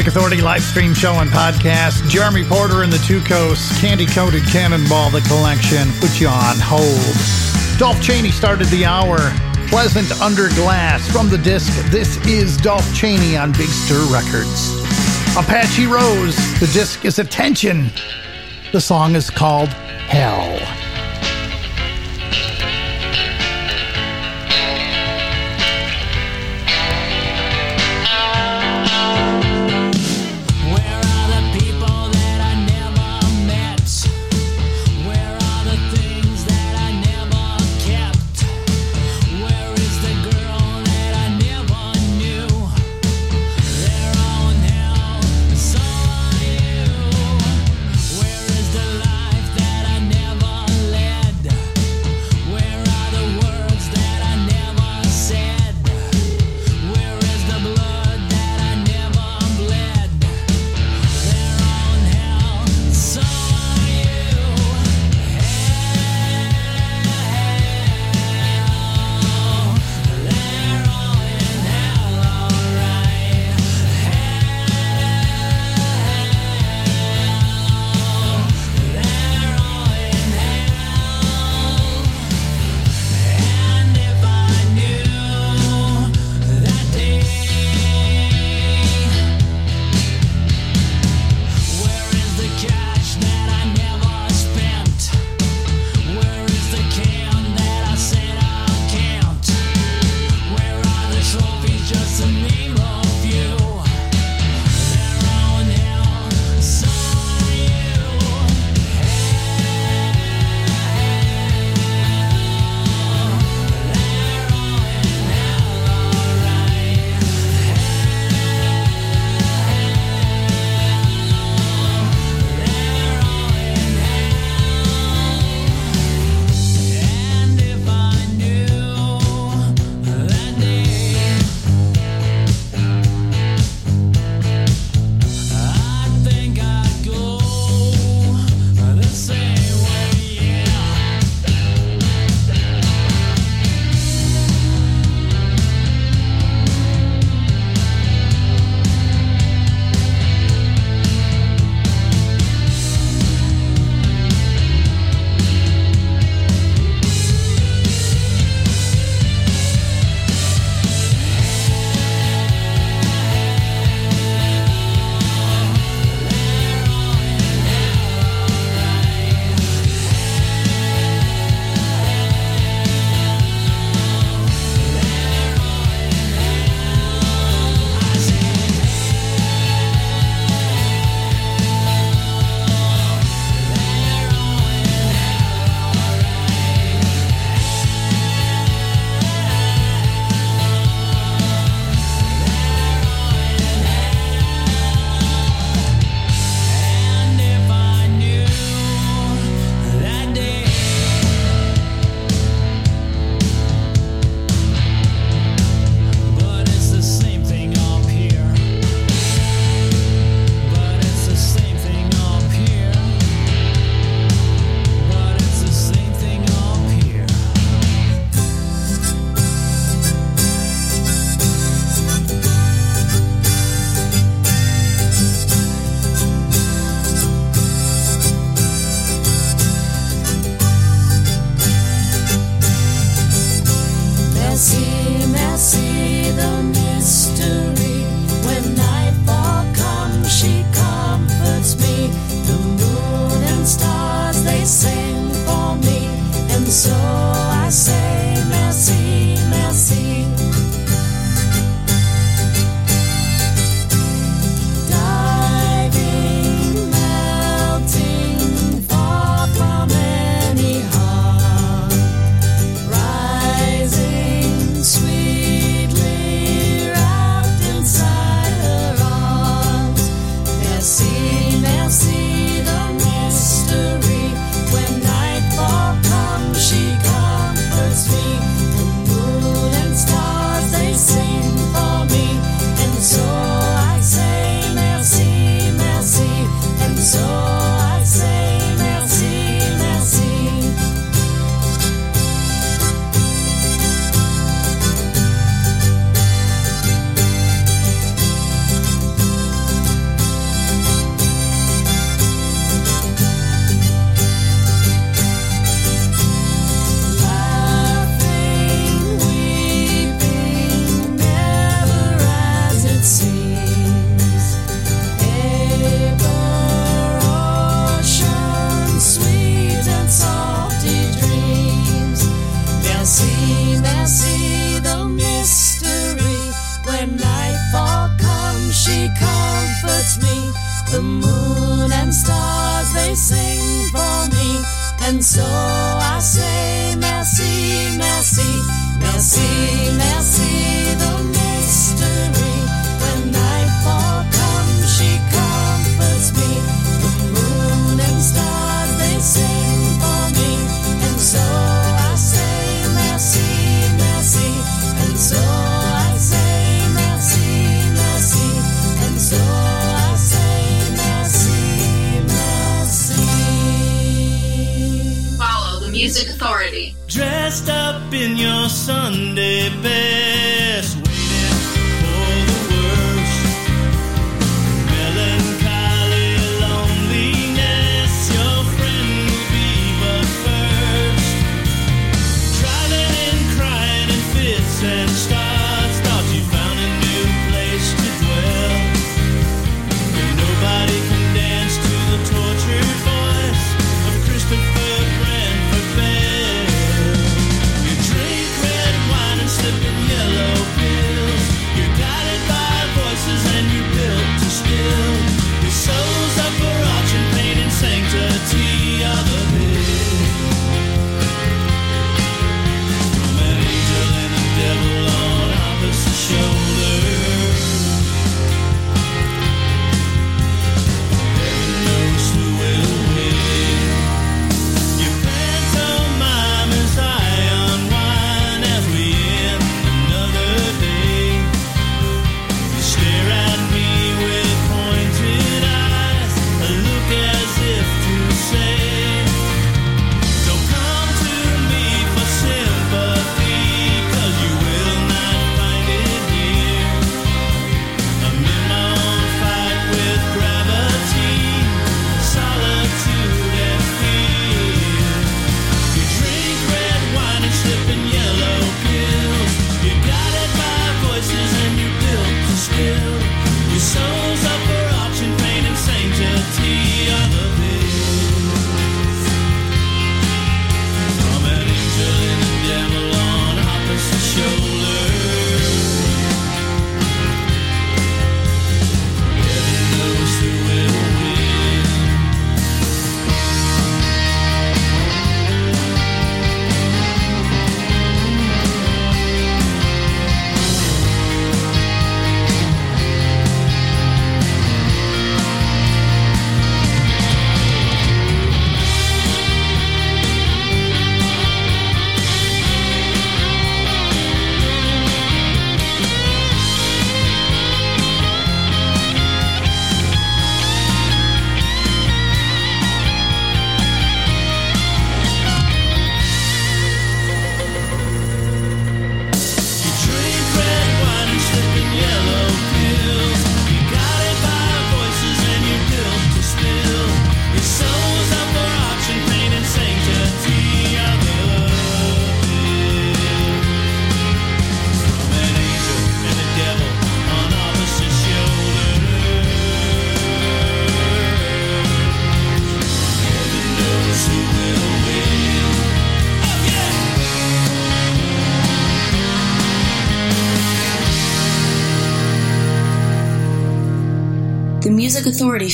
Music Authority live stream show and podcast. Jeremy Porter and the Tucos, Candy Coated Cannonball, the collection. Put you on hold. Dolph Chaney started the hour. Pleasant Under Glass from the disc. This is Dolph Chaney on Big Stir Records. Apache Rose. The disc is Attention. The song is called Hell.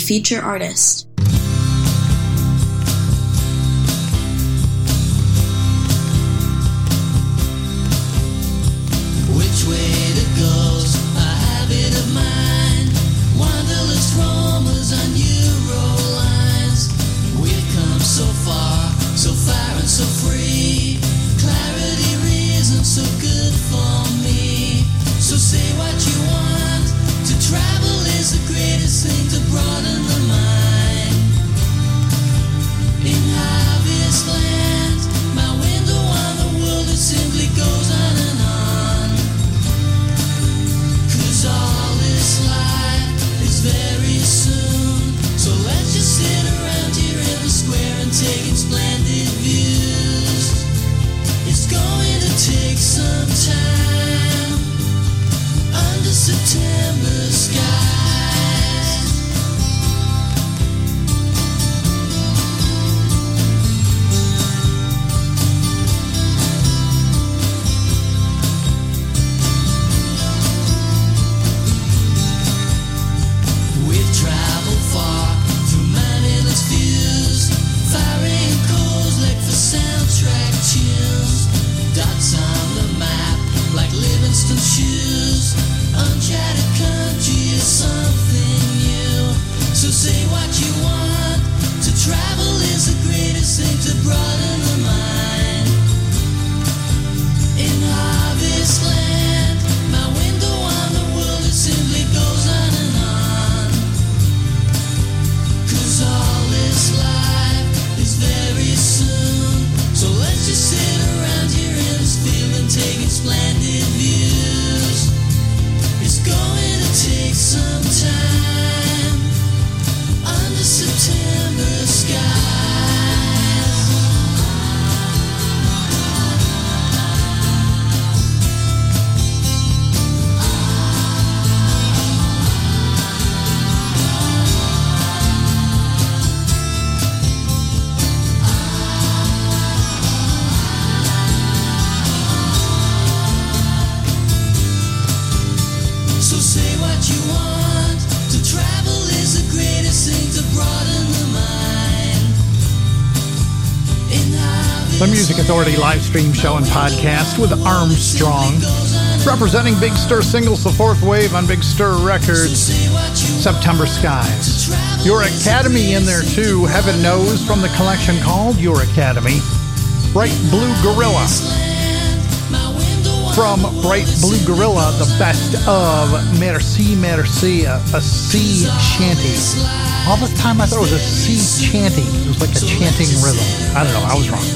Feature artist. The Music Authority live stream show and podcast with Armstrong. Representing Big Stir Singles, the fourth wave on Big Stir Records. September Skies. Your Academy in there too, heaven knows, from the collection called Your Academy. Bright Blue Gorilla. From Bright Blue Gorilla, the best of Merci Merci, a, a sea shanty. All this time I thought it was a sea chanty. It was like a chanting rhythm. I don't know, I was wrong.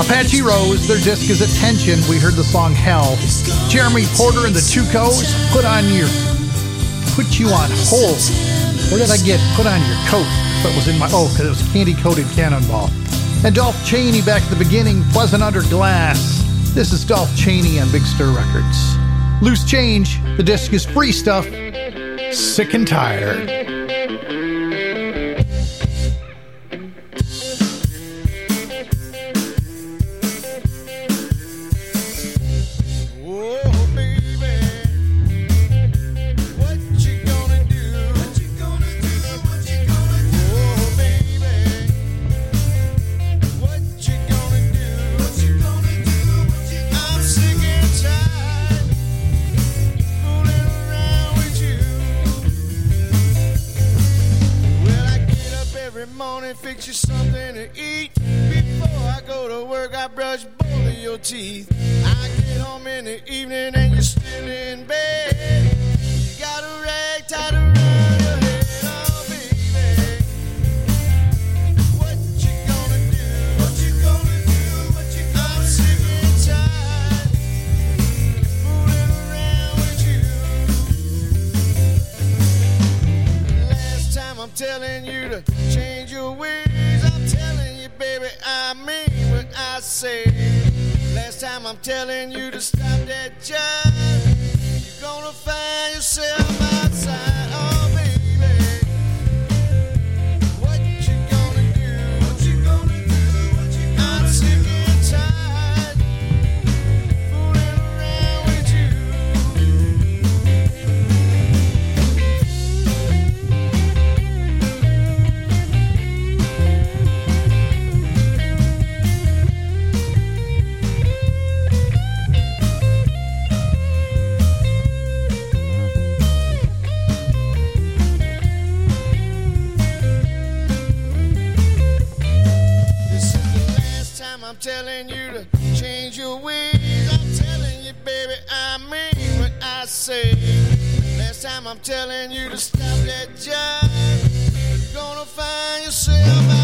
Apache Rose, their disc is Attention. We heard the song Hell. Jeremy Porter and the Tucos, Put on Your Put You on Hold. Where did I get Put on Your Coat? That was in my oh, because it was candy coated cannonball. And Dolph Chaney back at the beginning, Pleasant Under Glass. This is Dolph Chaney on Big Stir Records. Loose Change, the disc is free stuff. Sick and tired. Telling you to change your ways. I'm telling you, baby, I mean what I say. Last time I'm telling you to stop that job. You're gonna find yourself telling you to change your ways. I'm telling you, baby, I mean what I say. Last time I'm telling you to stop that job. You're gonna find yourself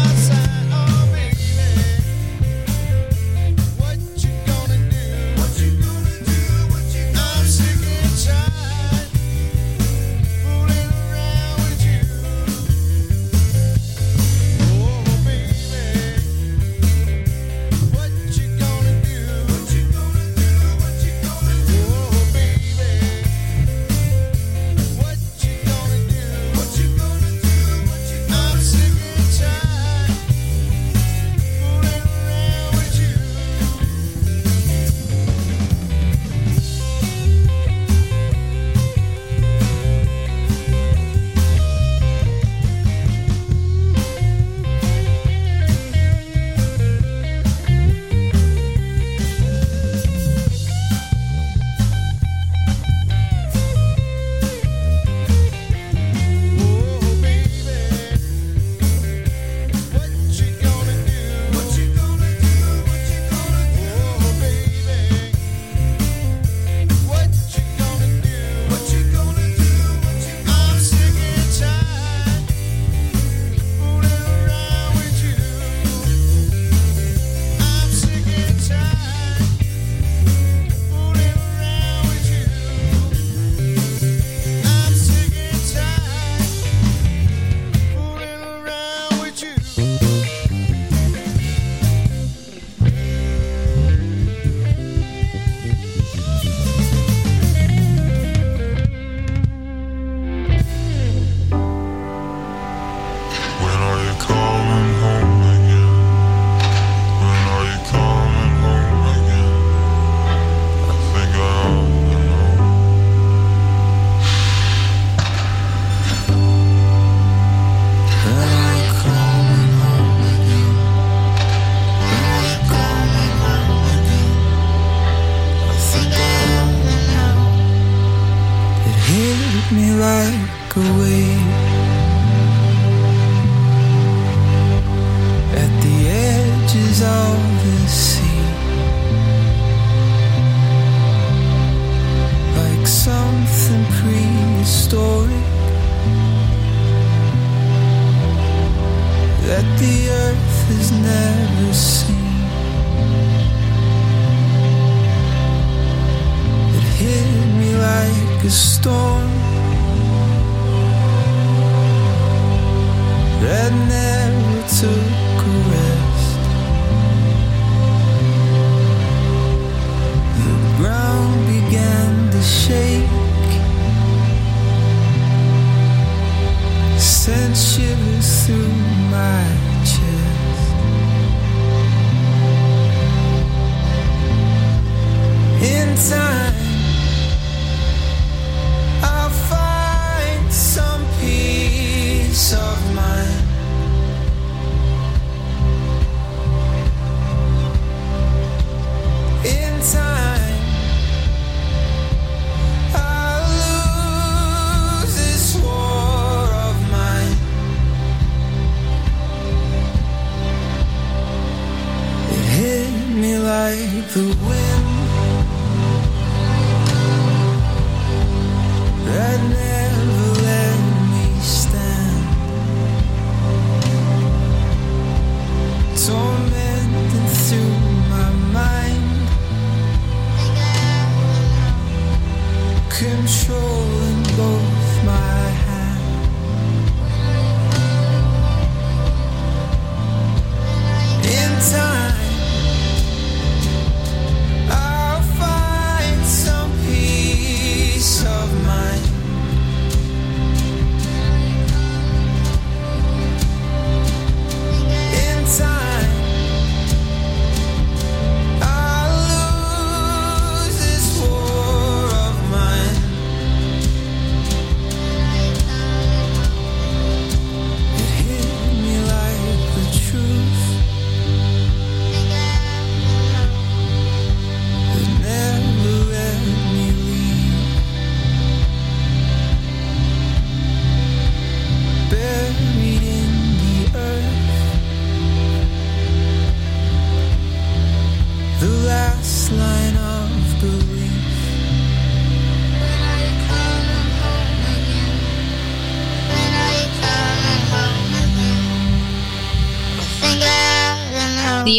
storm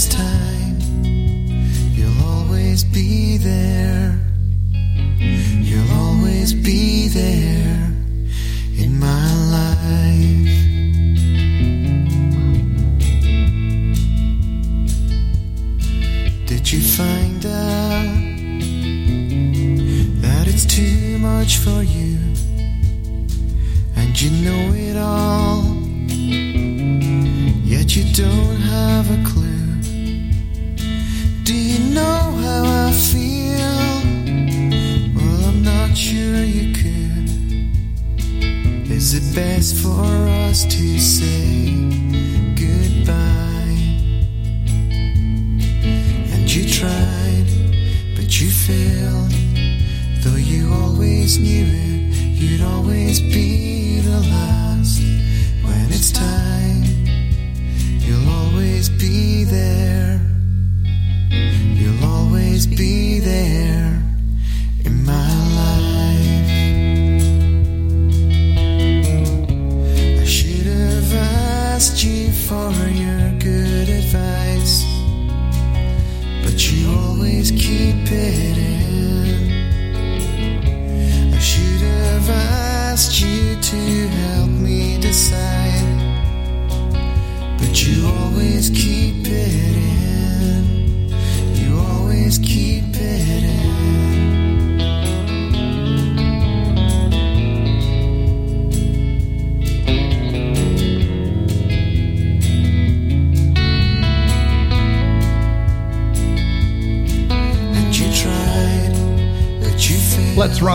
this time.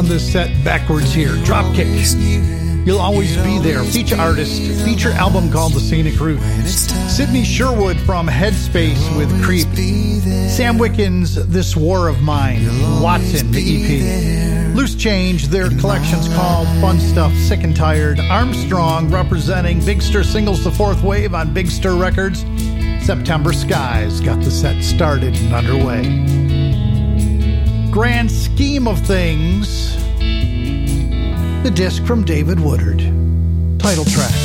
on this set backwards here. Dropkick. You'll always be there. Feature artist, feature album called The Scenic Route. Sydney Sherwood from Headspace with Creep. Sam Wickens, This War of Mine. Watson, the EP. Loose Change, their collection's called Fun Stuff, Sick and Tired. Armstrong representing Big Stir Singles The Fourth Wave on Big Stir Records. September Skies got the set started and underway grand scheme of things, the disc from David Woodard, title track.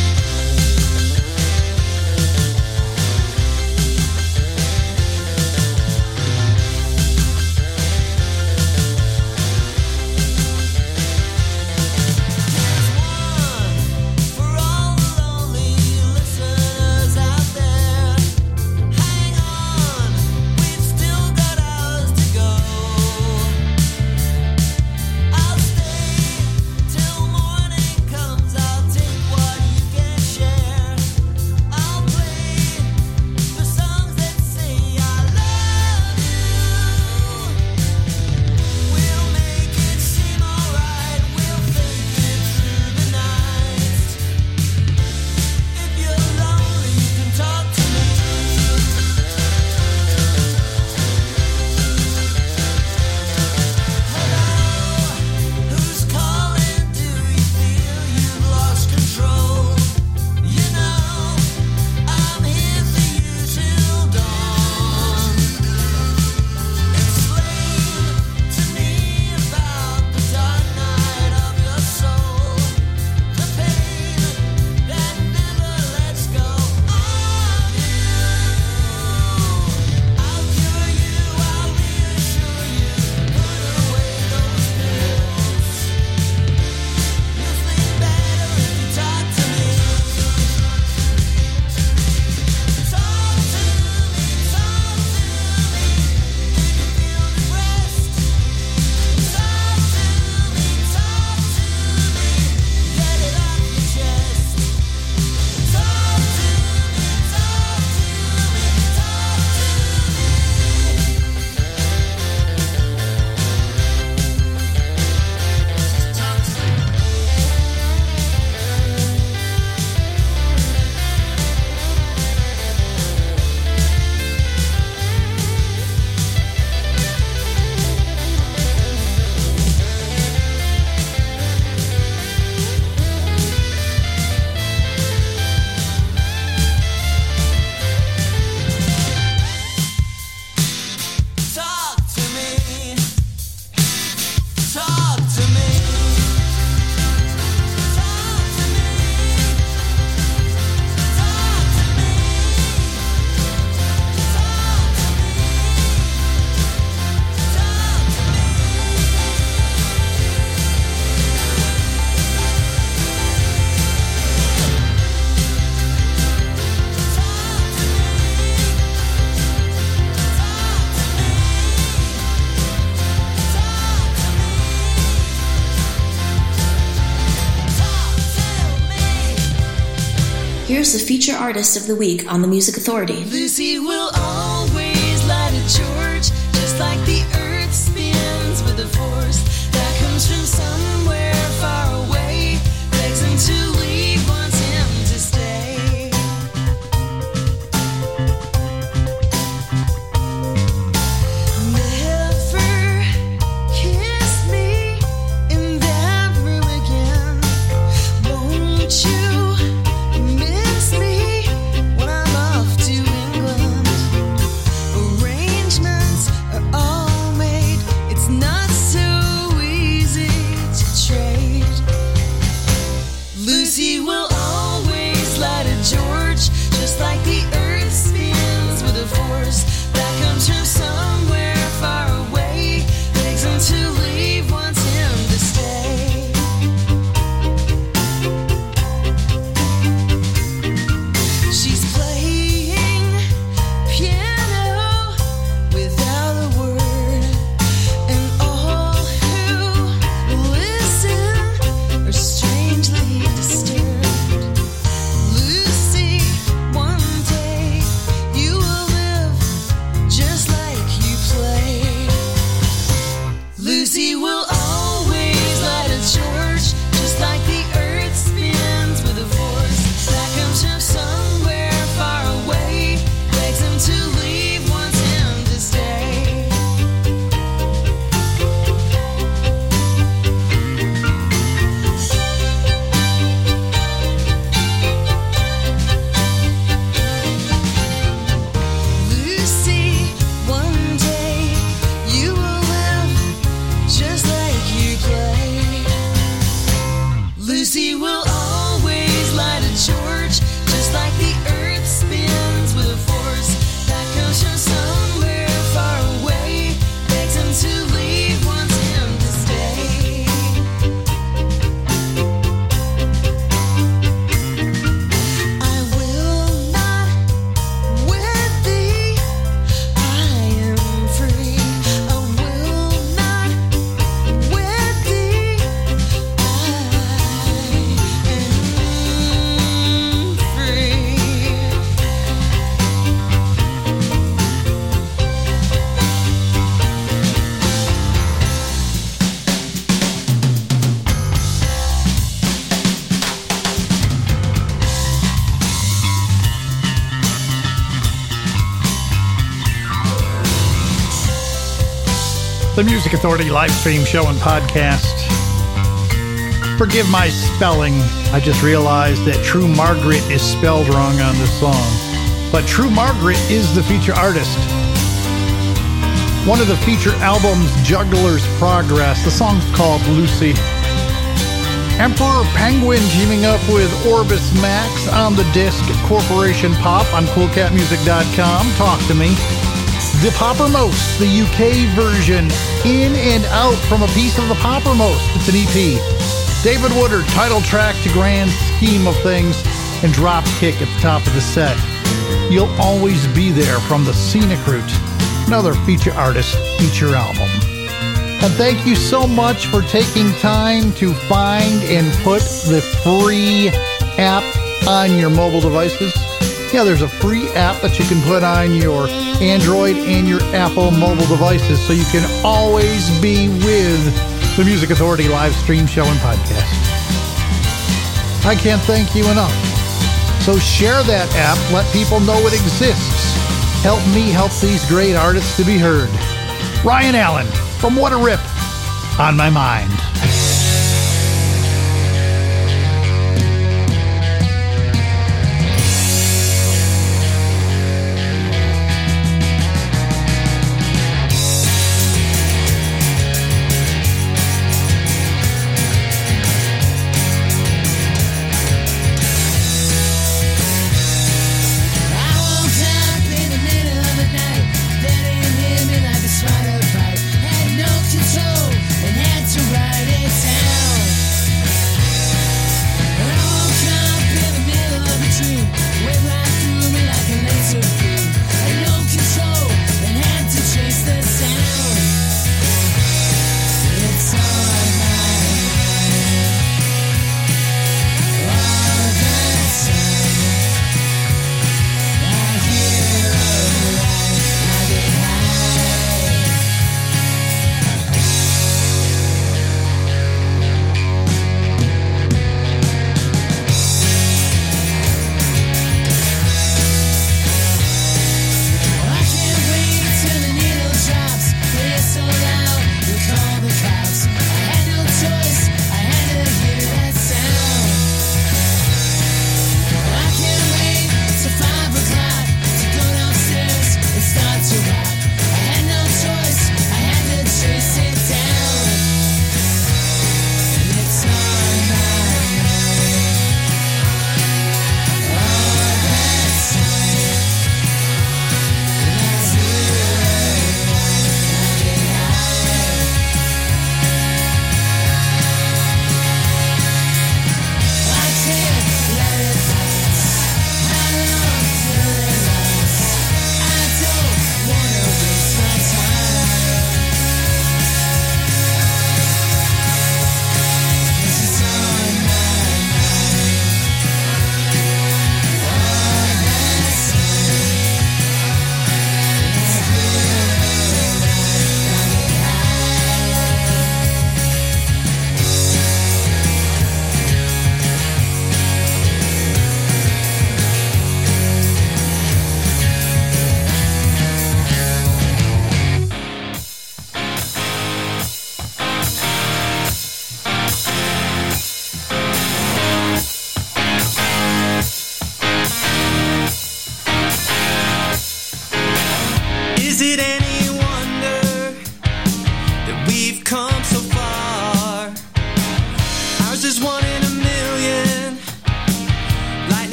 Here's the feature artist of the week on the Music Authority. Lucy will always light a just like the earth spins with a force that comes from somewhere. Music Authority live stream show and podcast. Forgive my spelling. I just realized that True Margaret is spelled wrong on this song. But True Margaret is the feature artist. One of the feature albums, Juggler's Progress. The song's called Lucy. Emperor Penguin teaming up with Orbis Max on the disc Corporation Pop on CoolCatMusic.com. Talk to me. The Poppermost, the UK version, In and Out from a piece of the Poppermost. It's an EP. David Woodard, title track to Grand Scheme of Things, and Drop Kick at the top of the set. You'll Always Be There from the Scenic Route, another feature artist feature album. And thank you so much for taking time to find and put the free app on your mobile devices. Yeah, there's a free app that you can put on your Android and your Apple mobile devices so you can always be with the Music Authority live stream show and podcast. I can't thank you enough. So share that app, let people know it exists. Help me help these great artists to be heard. Ryan Allen from What a Rip on my mind.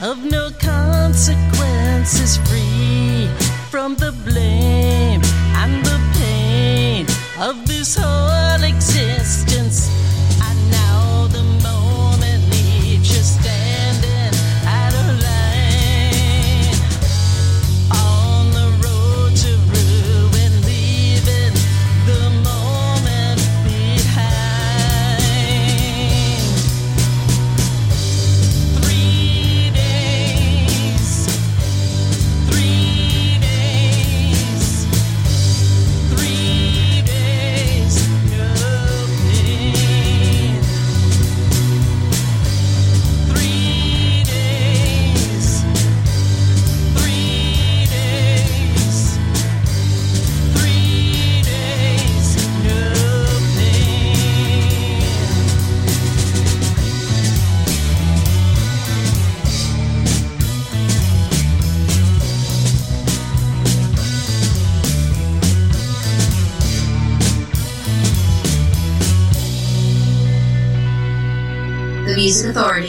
of no consequence is free from the blame and the pain of this whole. authority.